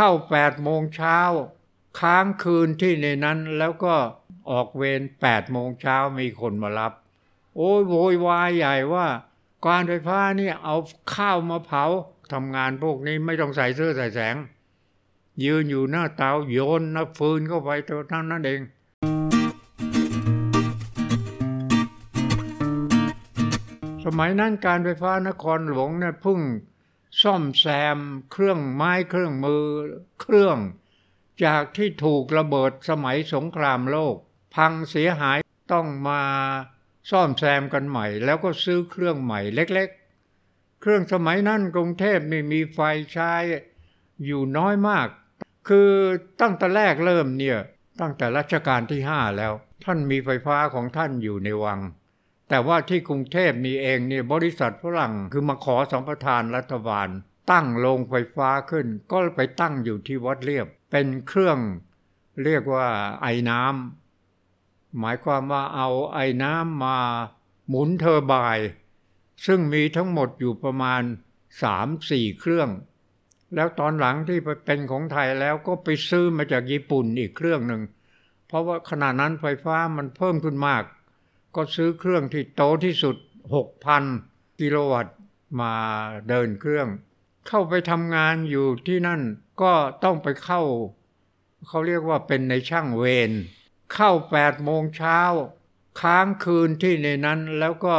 เข้าแปดโมงเช้า ค้างคืนที่ในนั้นแล้วก็ออกเวรแปดโมงเช้ามีคนมารับ โอ้ยโวยวายใหญ่ว่าการไฟฟ้านี่เอาข้าวมาเผาทำงานพวกนี้ไม่ต้องใส่เสื้อใส่แสง ยืนอยู่หน้าเตาโยนนักฟืนเข้าไปเท่านั้นเองสมัยนั้นการไฟฟ้านครหลวงเนี่ยเพิ่ง ซ่อมแซมเครื่องไม้เครื่องมือ เครื่อง จากที่ถูกระเบิดสมัยสงครามโลก พังเสียหายต้องมาซ่อมแซมกันใหม่ แล้วก็ซื้อเครื่องใหม่เล็กๆ เครื่องสมัยนั้นกรุงเทพนี่มีไฟใช้อยู่น้อยมาก คือตั้งแต่แรกเริ่มเนี่ยตั้งแต่รัชกาลที่ห้าแล้ว ท่านมีไฟฟ้าของท่านอยู่ในวัง แต่ว่าที่กรุงเทพนี่เองเนี่ยบริษัทฝรั่งคือมาขอสัมปทานรัฐบาล ตั้งโรงไฟฟ้าขึ้น ก็ไปตั้งอยู่ที่วัดเรียบ เป็นเครื่องเรียกว่าไอ้น้ำหมายความว่าเอาไอ้น้ำมาหมุนเทอร์ไบน์ซึ่งมีทั้งหมดอยู่ประมาณ 3-4 เครื่อง แล้วตอนหลังที่ไปเป็นของไทยแล้วก็ไปซื้อมาจากญี่ปุ่นอีกเครื่องหนึ่ง เพราะว่าขณะนั้นไฟฟ้ามันเพิ่มขึ้นมาก ก็ซื้อเครื่องที่โตที่สุด 6,000 กิโลวัตต์มาเดินเครื่อง เข้าไปทำงานอยู่ที่นั่นก็ต้องไปเข้า เขาเรียกว่าเป็นในช่างเวรเข้า8โมงเช้าค้างคืนที่ในนั้นแล้วก็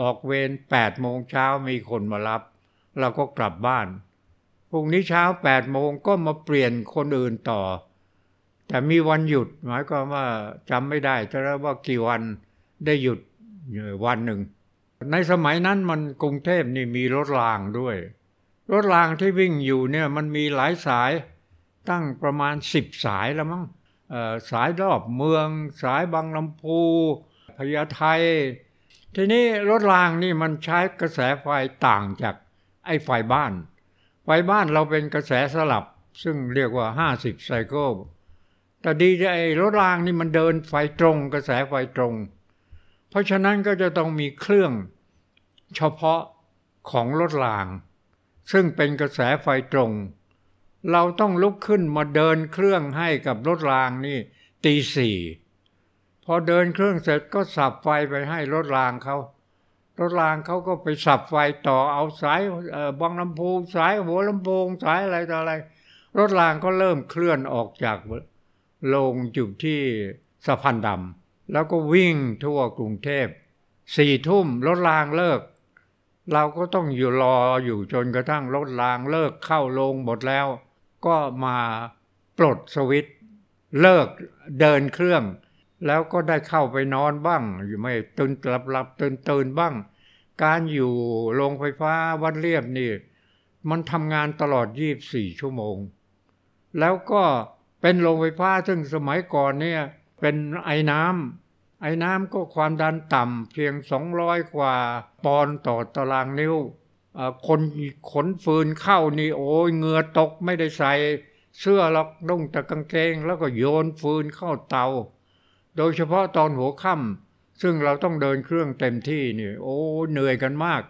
ออกเวร8โมงเช้ามีคนมารับ เราก็กลับบ้านพรุ่งนี้เช้า8โมงก็มาเปลี่ยนคนอื่นต่อ แต่มีวันหยุดหมายความว่าจำไม่ได้จะว่ากี่วัน ได้หยุดวันหนึ่ง ในสมัยนั้นมันกรุงเทพนี่มีรถรางด้วย รถรางที่วิ่งอยู่เนี่ยมันมีหลายสายตั้งประมาณสิบสายแล้วมั้งสายรอบเมือง สายบางลำพูพญาไททีนี้รถรางนี่มันใช้กระแสไฟต่างจากไอ้ไฟบ้าน ไฟบ้านเราเป็นกระแสสลับ ซึ่งเรียกว่า 50 ไซเคิลแต่ดีไอ้รถรางนี่มันเดินไฟตรง กระแสไฟตรง ราะฉะนั้นก็จะต้องมีเครื่องเฉพาะของรถราง ซึ่งเป็นกระแสไฟตรง เราต้องลุกขึ้นมาเดินเครื่องให้กับรถรางนี่ตีสี่พอเดินเครื่องเสร็จก็สับไฟไปให้รถรางเขารถรางเขาก็ไปสับไฟต่อเอาสายบางลำพูสายหัวลำโพงสายอะไรต่ออะไร รถรางก็เริ่มเคลื่อนออกจากลงจุดที่สะพานดำ แล้วก็วิ่งทั่วกรุงเทพสี่ทุ่มรถรางเลิก เราก็ต้องอยู่รออยู่จนกระทั่งรถรางเลิกเข้าลงหมดแล้ว ก็มาปลดสวิตเลิกเดินเครื่อง แล้วก็ได้เข้าไปนอนบ้าง อยู่ไม่ตื่นหลับหลับตื่นตื่นบ้าง การอยู่โรงไฟฟ้าวัดเรียบนี่ มันทำงานตลอด 24 ชั่วโมง แล้วก็เป็นโรงไฟฟ้าซึ่งสมัยก่อนเนี่ย เป็นไอ้น้ำไอ้น้ำก็ความดันต่ำเพียง 200 กว่าปอนต่อตารางนิ้ว คนขนฟืนเข้านี่โอ้ยเงือตกไม่ได้ใส่ เสื้อล็อกนุ่งแต่กางเกง แล้วก็โยนฟืนเข้าเตา โดยเฉพาะตอนหัวค่ำซึ่งเราต้องเดินเครื่องเต็มที่นี่ โอ้เหนื่อยกันมาก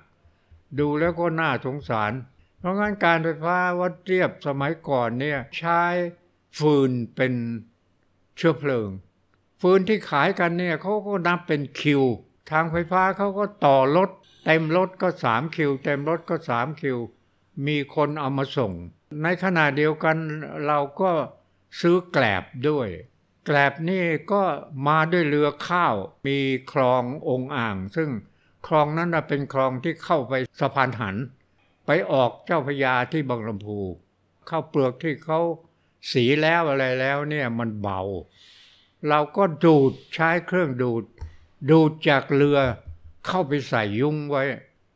ดูแล้วก็น่าสงสาร เพราะงั้นการไฟฟ้าวัดเรียบสมัยก่อนเนี่ยใช้ฟืนเป็นเชื้อเพลิง ฟืนที่ขายกันเนี่ยเขาก็นับเป็นคิว ทางไฟฟ้าเขาก็ต่อรถเต็มรถก็สามคิว เต็มรถก็สามคิว มีคนเอามาส่ง ในขณะเดียวกันเราก็ซื้อแกลบด้วย แกลบนี่ก็มาด้วยเรือข้าว มีคลององอ่าง ซึ่งคลองนั้นเป็นคลองที่เข้าไปสะพานหัน ไปออกเจ้าพยาที่บางลำพูข้าวเปลือกที่เขาสีแล้วอะไรแล้วเนี่ยมันเบา เราก็ดูดใช้เครื่องดูด ดูดจากเรือเข้าไปใส่ยุ้งไว้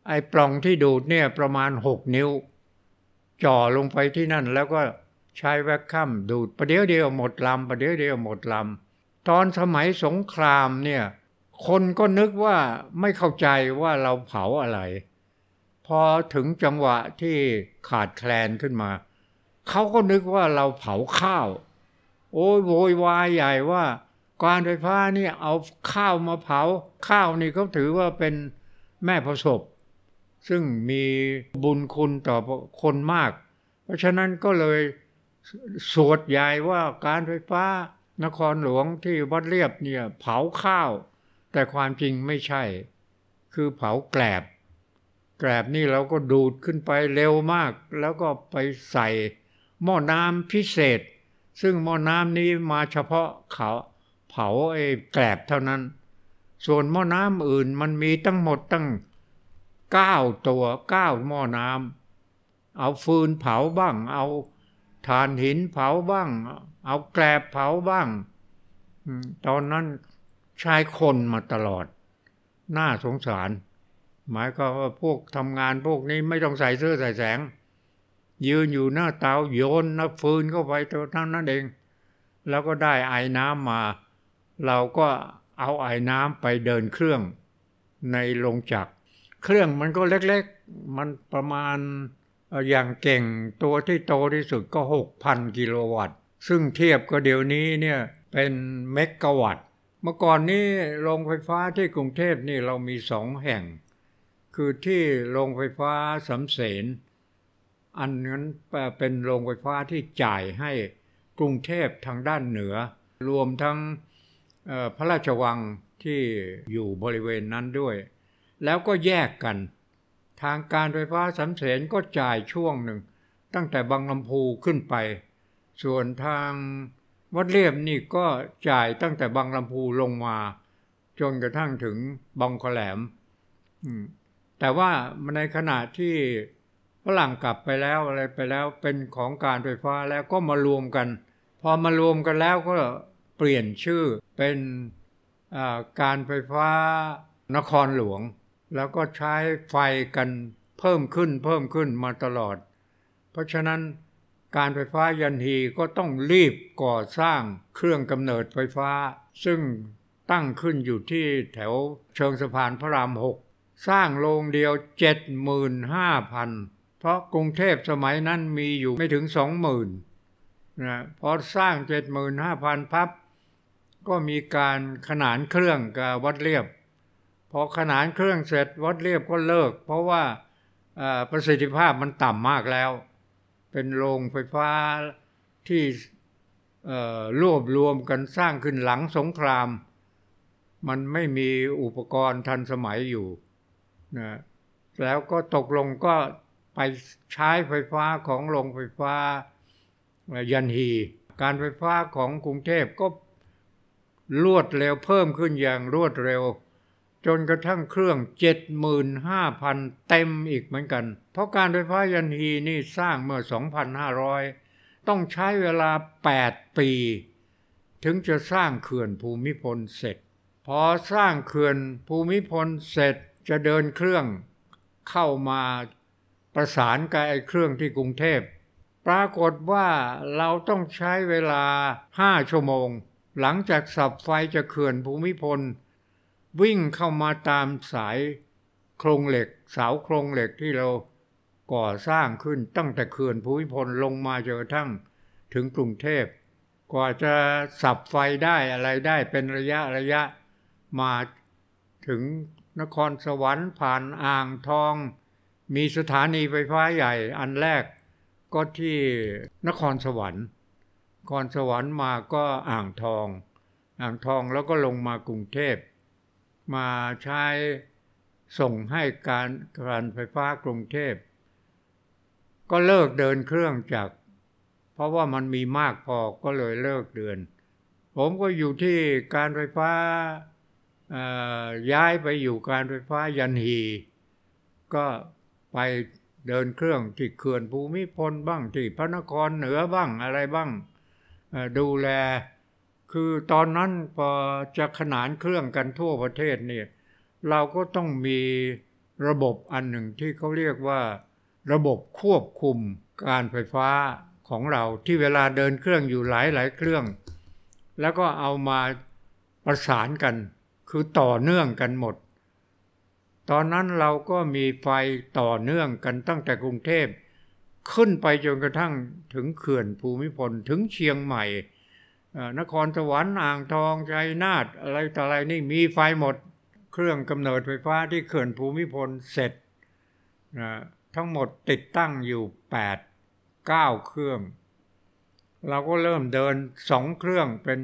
ไอ้ปล่องที่ดูดเนี่ยประมาณหกนิ้ว จ่อลงไปที่นั่นแล้วก็ใช้แวคคัมดูดประเดี๋ยวเดียวหมดลำประเดี๋ยวเดียวหมดลำตอนสมัยสงครามเนี่ยคนก็นึกว่าไม่เข้าใจว่าเราเผาอะไร พอถึงจังหวะที่ขาดแคลนขึ้นมา เขาก็นึกว่าเราเผาข้าว โอ้ยโวยวายใหญ่ว่า การไฟฟ้านี่เอาข้าวมาเผา ข้าวนี่เขาถือว่าเป็นแม่ประสบ ซึ่งมีบุญคุณต่อคนมาก เพราะฉะนั้นก็เลยสวดใหญ่ว่าการไฟฟ้านครหลวงที่วัดเรียบเนี่ยเผาข้าว แต่ความจริงไม่ใช่ คือเผาแกลบ แกลบนี่เราก็ดูดขึ้นไปเร็วมาก แล้วก็ไปใส่หม้อน้ำพิเศษ ซึ่งหม้อน้ำนี้มาเฉพาะเขาเผาไอ้แกลบเท่านั้น ส่วนหม้อน้ำอื่นมันมีตั้งหมดตั้งเก้าตัวเก้าหม้อน้ำเอาฟืนเผาบ้าง เอาถ่านหินเผาบ้าง เอาแกลบเผาบ้าง ตอนนั้นใช้คนมาตลอด น่าสงสาร หมายก็ว่าพวกทำงานพวกนี้ไม่ต้องใส่เสื้อใส่แสง ยืนอยู่หน้าเตาโยนนักฟืนเข้าไปตัวนั้นนั่นเอง แล้วก็ได้ไอ้น้ำมา เราก็เอาไอ้น้ำไปเดินเครื่องในโรงจักร เครื่องมันก็เล็กๆ มันประมาณอย่างเก่งตัวที่โตที่สุดก็ 6,000 กิโลวัตต์ ซึ่งเทียบก็เดี๋ยวนี้เนี่ยเป็นเมกะวัตต์ เมื่อก่อนนี้โรงไฟฟ้าที่กรุงเทพนี่เรามีสองแห่ง คือที่โรงไฟฟ้าสำเสน อันนั้นเป็นโรงไฟฟ้าที่จ่ายให้กรุงเทพทางด้านเหนือ รวมทั้งพระราชวังที่อยู่บริเวณนั้นด้วย แล้วก็แยกกัน ทางการไฟฟ้าสำเสนก็จ่ายช่วงหนึ่ง ตั้งแต่บางลำพูขึ้นไป ส่วนทางวัดเรียบนี่ก็จ่ายตั้งแต่บางลำพูลงมา จนกระทั่งถึงบางขแหลมแต่ว่าในขณะที่ ฝรั่งกลับไปแล้วอะไรไปแล้วเป็นของการไฟฟ้าแล้วก็มารวมกัน พอมารวมกันแล้วก็เปลี่ยนชื่อเป็นการไฟฟ้านครหลวง แล้วก็ใช้ไฟกันเพิ่มขึ้นเพิ่มขึ้นมาตลอด เพราะฉะนั้นการไฟฟ้ายันฮีก็ต้องรีบก่อสร้างเครื่องกำเนิดไฟฟ้า ซึ่งตั้งขึ้นอยู่ที่แถวเชิงสะพานพระรามหกสร้างโรงเดียว 75,000 เพราะกรุงเทพสมัยนั้นมีอยู่ไม่ถึง20,000นนะพอสร้าง75,000พับ ก็มีการขนานเครื่องกับวัดเรียบ พอขนานเครื่องเสร็จวัดเรียบก็เลิก เพราะว่าประสิทธิภาพมันต่ำมากแล้ว เป็นโรงไฟฟ้าที่รวบรวมกันสร้างขึ้นหลังสงคราม มันไม่มีอุปกรณ์ทันสมัยอยู่นะแล้วก็ตกลงก็ ไปใช้ไฟฟ้าของโรงไฟฟ้ายันฮี การไฟฟ้าของกรุงเทพก็รวดเร็วเพิ่มขึ้นอย่างรวดเร็ว จนกระทั่งเครื่อง 75,000 เต็มอีกเหมือนกัน เพราะการไฟฟ้ายันฮีนี่สร้างเมื่อ 2,500 ต้องใช้เวลา 8 ปี ถึงจะสร้างเขื่อนภูมิพลเสร็จ พอสร้างเขื่อนภูมิพลเสร็จจะเดินเครื่องเข้ามา ประสานกับไอ้เครื่องที่กรุงเทพ ปรากฏว่าเราต้องใช้เวลา5ชั่วโมง หลังจากสับไฟจะเขื่อนภูมิพล วิ่งเข้ามาตามสายโครงเหล็ก เสาโครงเหล็กที่เราก่อสร้างขึ้นตั้งแต่เขื่อนภูมิพลลงมาจนกระทั่งถึงกรุงเทพกว่าจะสับไฟได้อะไรได้เป็นระยะระยะมาถึงนครสวรรค์ผ่านอ่างทอง มีสถานีไฟฟ้าใหญ่อันแรกก็ที่นครสวรรค์นครสวรรค์มาก็อ่างทอง อ่างทองแล้วก็ลงมากรุงเทพ มาใช้ส่งให้การการไฟฟ้ากรุงเทพ ก็เลิกเดินเครื่องจาก เพราะว่ามันมีมากพอก็เลยเลิกเดิน ผมก็อยู่ที่การไฟฟ้าย้ายไปอยู่การไฟฟ้ายันฮีก็ ไปเดินเครื่องที่เขื่อนภูมิพลบ้างที่พระนครเหนือบ้างอะไรบ้างดูแล คือตอนนั้นพอจะขนานเครื่องกันทั่วประเทศเนี่ยเราก็ต้องมีระบบอันหนึ่งที่เขาเรียกว่า ระบบควบคุมการไฟฟ้าของเราที่เวลาเดินเครื่องอยู่หลายหลายเครื่อง แล้วก็เอามาประสานกัน คือต่อเนื่องกันหมด ตอนนั้นเราก็มีไฟต่อเนื่องกันตั้งแต่กรุงเทพ ขึ้นไปจนกระทั่งถึงเขื่อนภูมิพลถึงเชียงใหม่ นครสวรรค์อ่างทองชัยนาทอะไรต่ออะไรนี่มีไฟหมดเครื่องกำเนิดไฟฟ้าที่เขื่อนภูมิพลเสร็จนะทั้งหมดติดตั้งอยู่ 8 9 เครื่อง เราก็เริ่มเดินสองเครื่องเป็น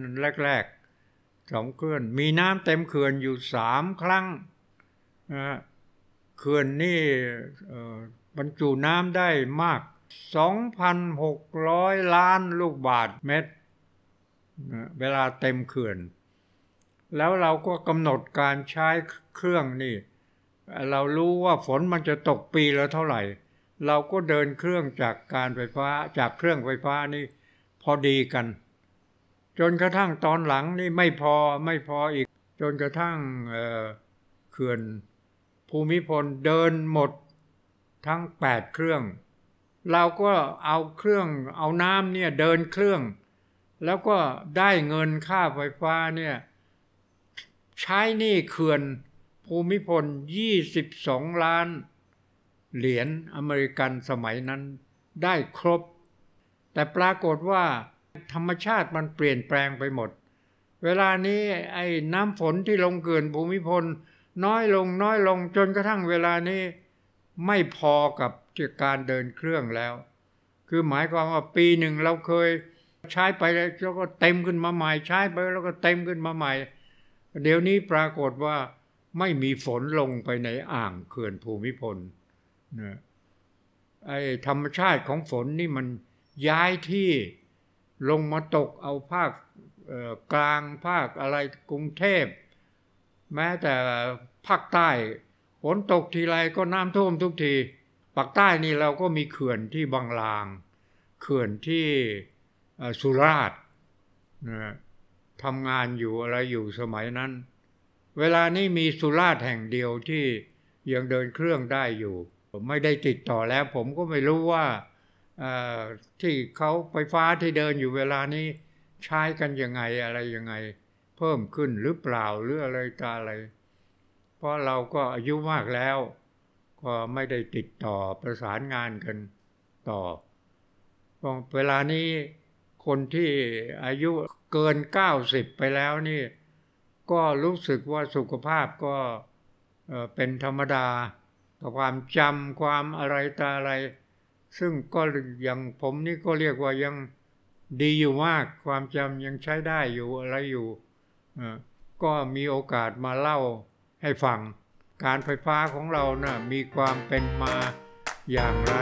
แรกๆสองเครื่อง มีน้ำเต็มเขื่อนอยู่สามครั้ง เขื่อนนี่บรรจุน้ำได้มาก 2,600 ล้านลูกบาทเมตร เวลาเต็มเขื่อน แล้วเราก็กำหนดการใช้เครื่องนี่ เรารู้ว่าฝนมันจะตกปีละเท่าไหร่ เราก็เดินเครื่องจากการไฟฟ้าจากเครื่องไฟฟ้านี่พอดีกัน จนกระทั่งตอนหลังนี่ไม่พอไม่พออีก จนกระทั่งเขื่อน ภูมิพลเดินหมดทั้ง 8 เครื่อง เราก็เอาเครื่องเอาน้ำเนี่ยเดินเครื่อง แล้วก็ได้เงินค่าไฟฟ้าเนี่ยใช้หนี่เขื่อนภูมิพล 22 ล้าน เหรียญอเมริกันสมัยนั้นได้ครบ แต่ปรากฏว่าธรรมชาติมันเปลี่ยนแปลงไปหมด เวลานี้ไอ้น้ำฝนที่ลงเกินภูมิพล น้อยลงน้อยลงจนกระทั่งเวลานี้ ไม่พอกับการเดินเครื่องแล้ว คือหมายความว่าปีหนึ่งเราเคยใช้ไปแล้วก็เต็มขึ้นมาใหม่ ใช้ไปแล้วก็เต็มขึ้นมาใหม่ เดี๋ยวนี้ปรากฏว่าไม่มีฝนลงไปในอ่างเขื่อนภูมิพลนะไอ้ธรรมชาติของฝนนี่มันย้ายที่ลงมาตกเอาภาคกลางภาคอะไรกรุงเทพ แม้แต่ภาคใต้ฝนตกทีไรก็น้ำท่วมทุกทีภาคใต้นี่เราก็มีเขื่อนที่บางลาง เขื่อนที่สุราษฎร์นะทำงานอยู่อะไรอยู่สมัยนั้น เวลานี้มีสุราษฎร์แห่งเดียวที่ยังเดินเครื่องได้อยู่ไม่ได้ติดต่อแล้ว ผมก็ไม่รู้ว่าที่เขาไฟฟ้าที่เดินอยู่เวลานี้ใช้กันยังไงอะไรยังไง เพิ่มขึ้นหรือเปล่าหรืออะไรตาอะไร เพราะเราก็อายุมากแล้ว ก็ไม่ได้ติดต่อประสานงานกันต่อเวลานี้คนที่อายุเกิน 90 ไปแล้วนี่ ก็รู้สึกว่าสุขภาพก็เป็นธรรมดา ความจำความอะไรตาอะไร ซึ่งก็ยังผมนี่ก็เรียกว่ายังดีอยู่มาก ความจำยังใช้ได้อยู่อะไรอยู่ ก็มีโอกาสมาเล่าให้ฟัง การไฟฟ้าของเรานะ่ะมีความเป็นมาอย่างไร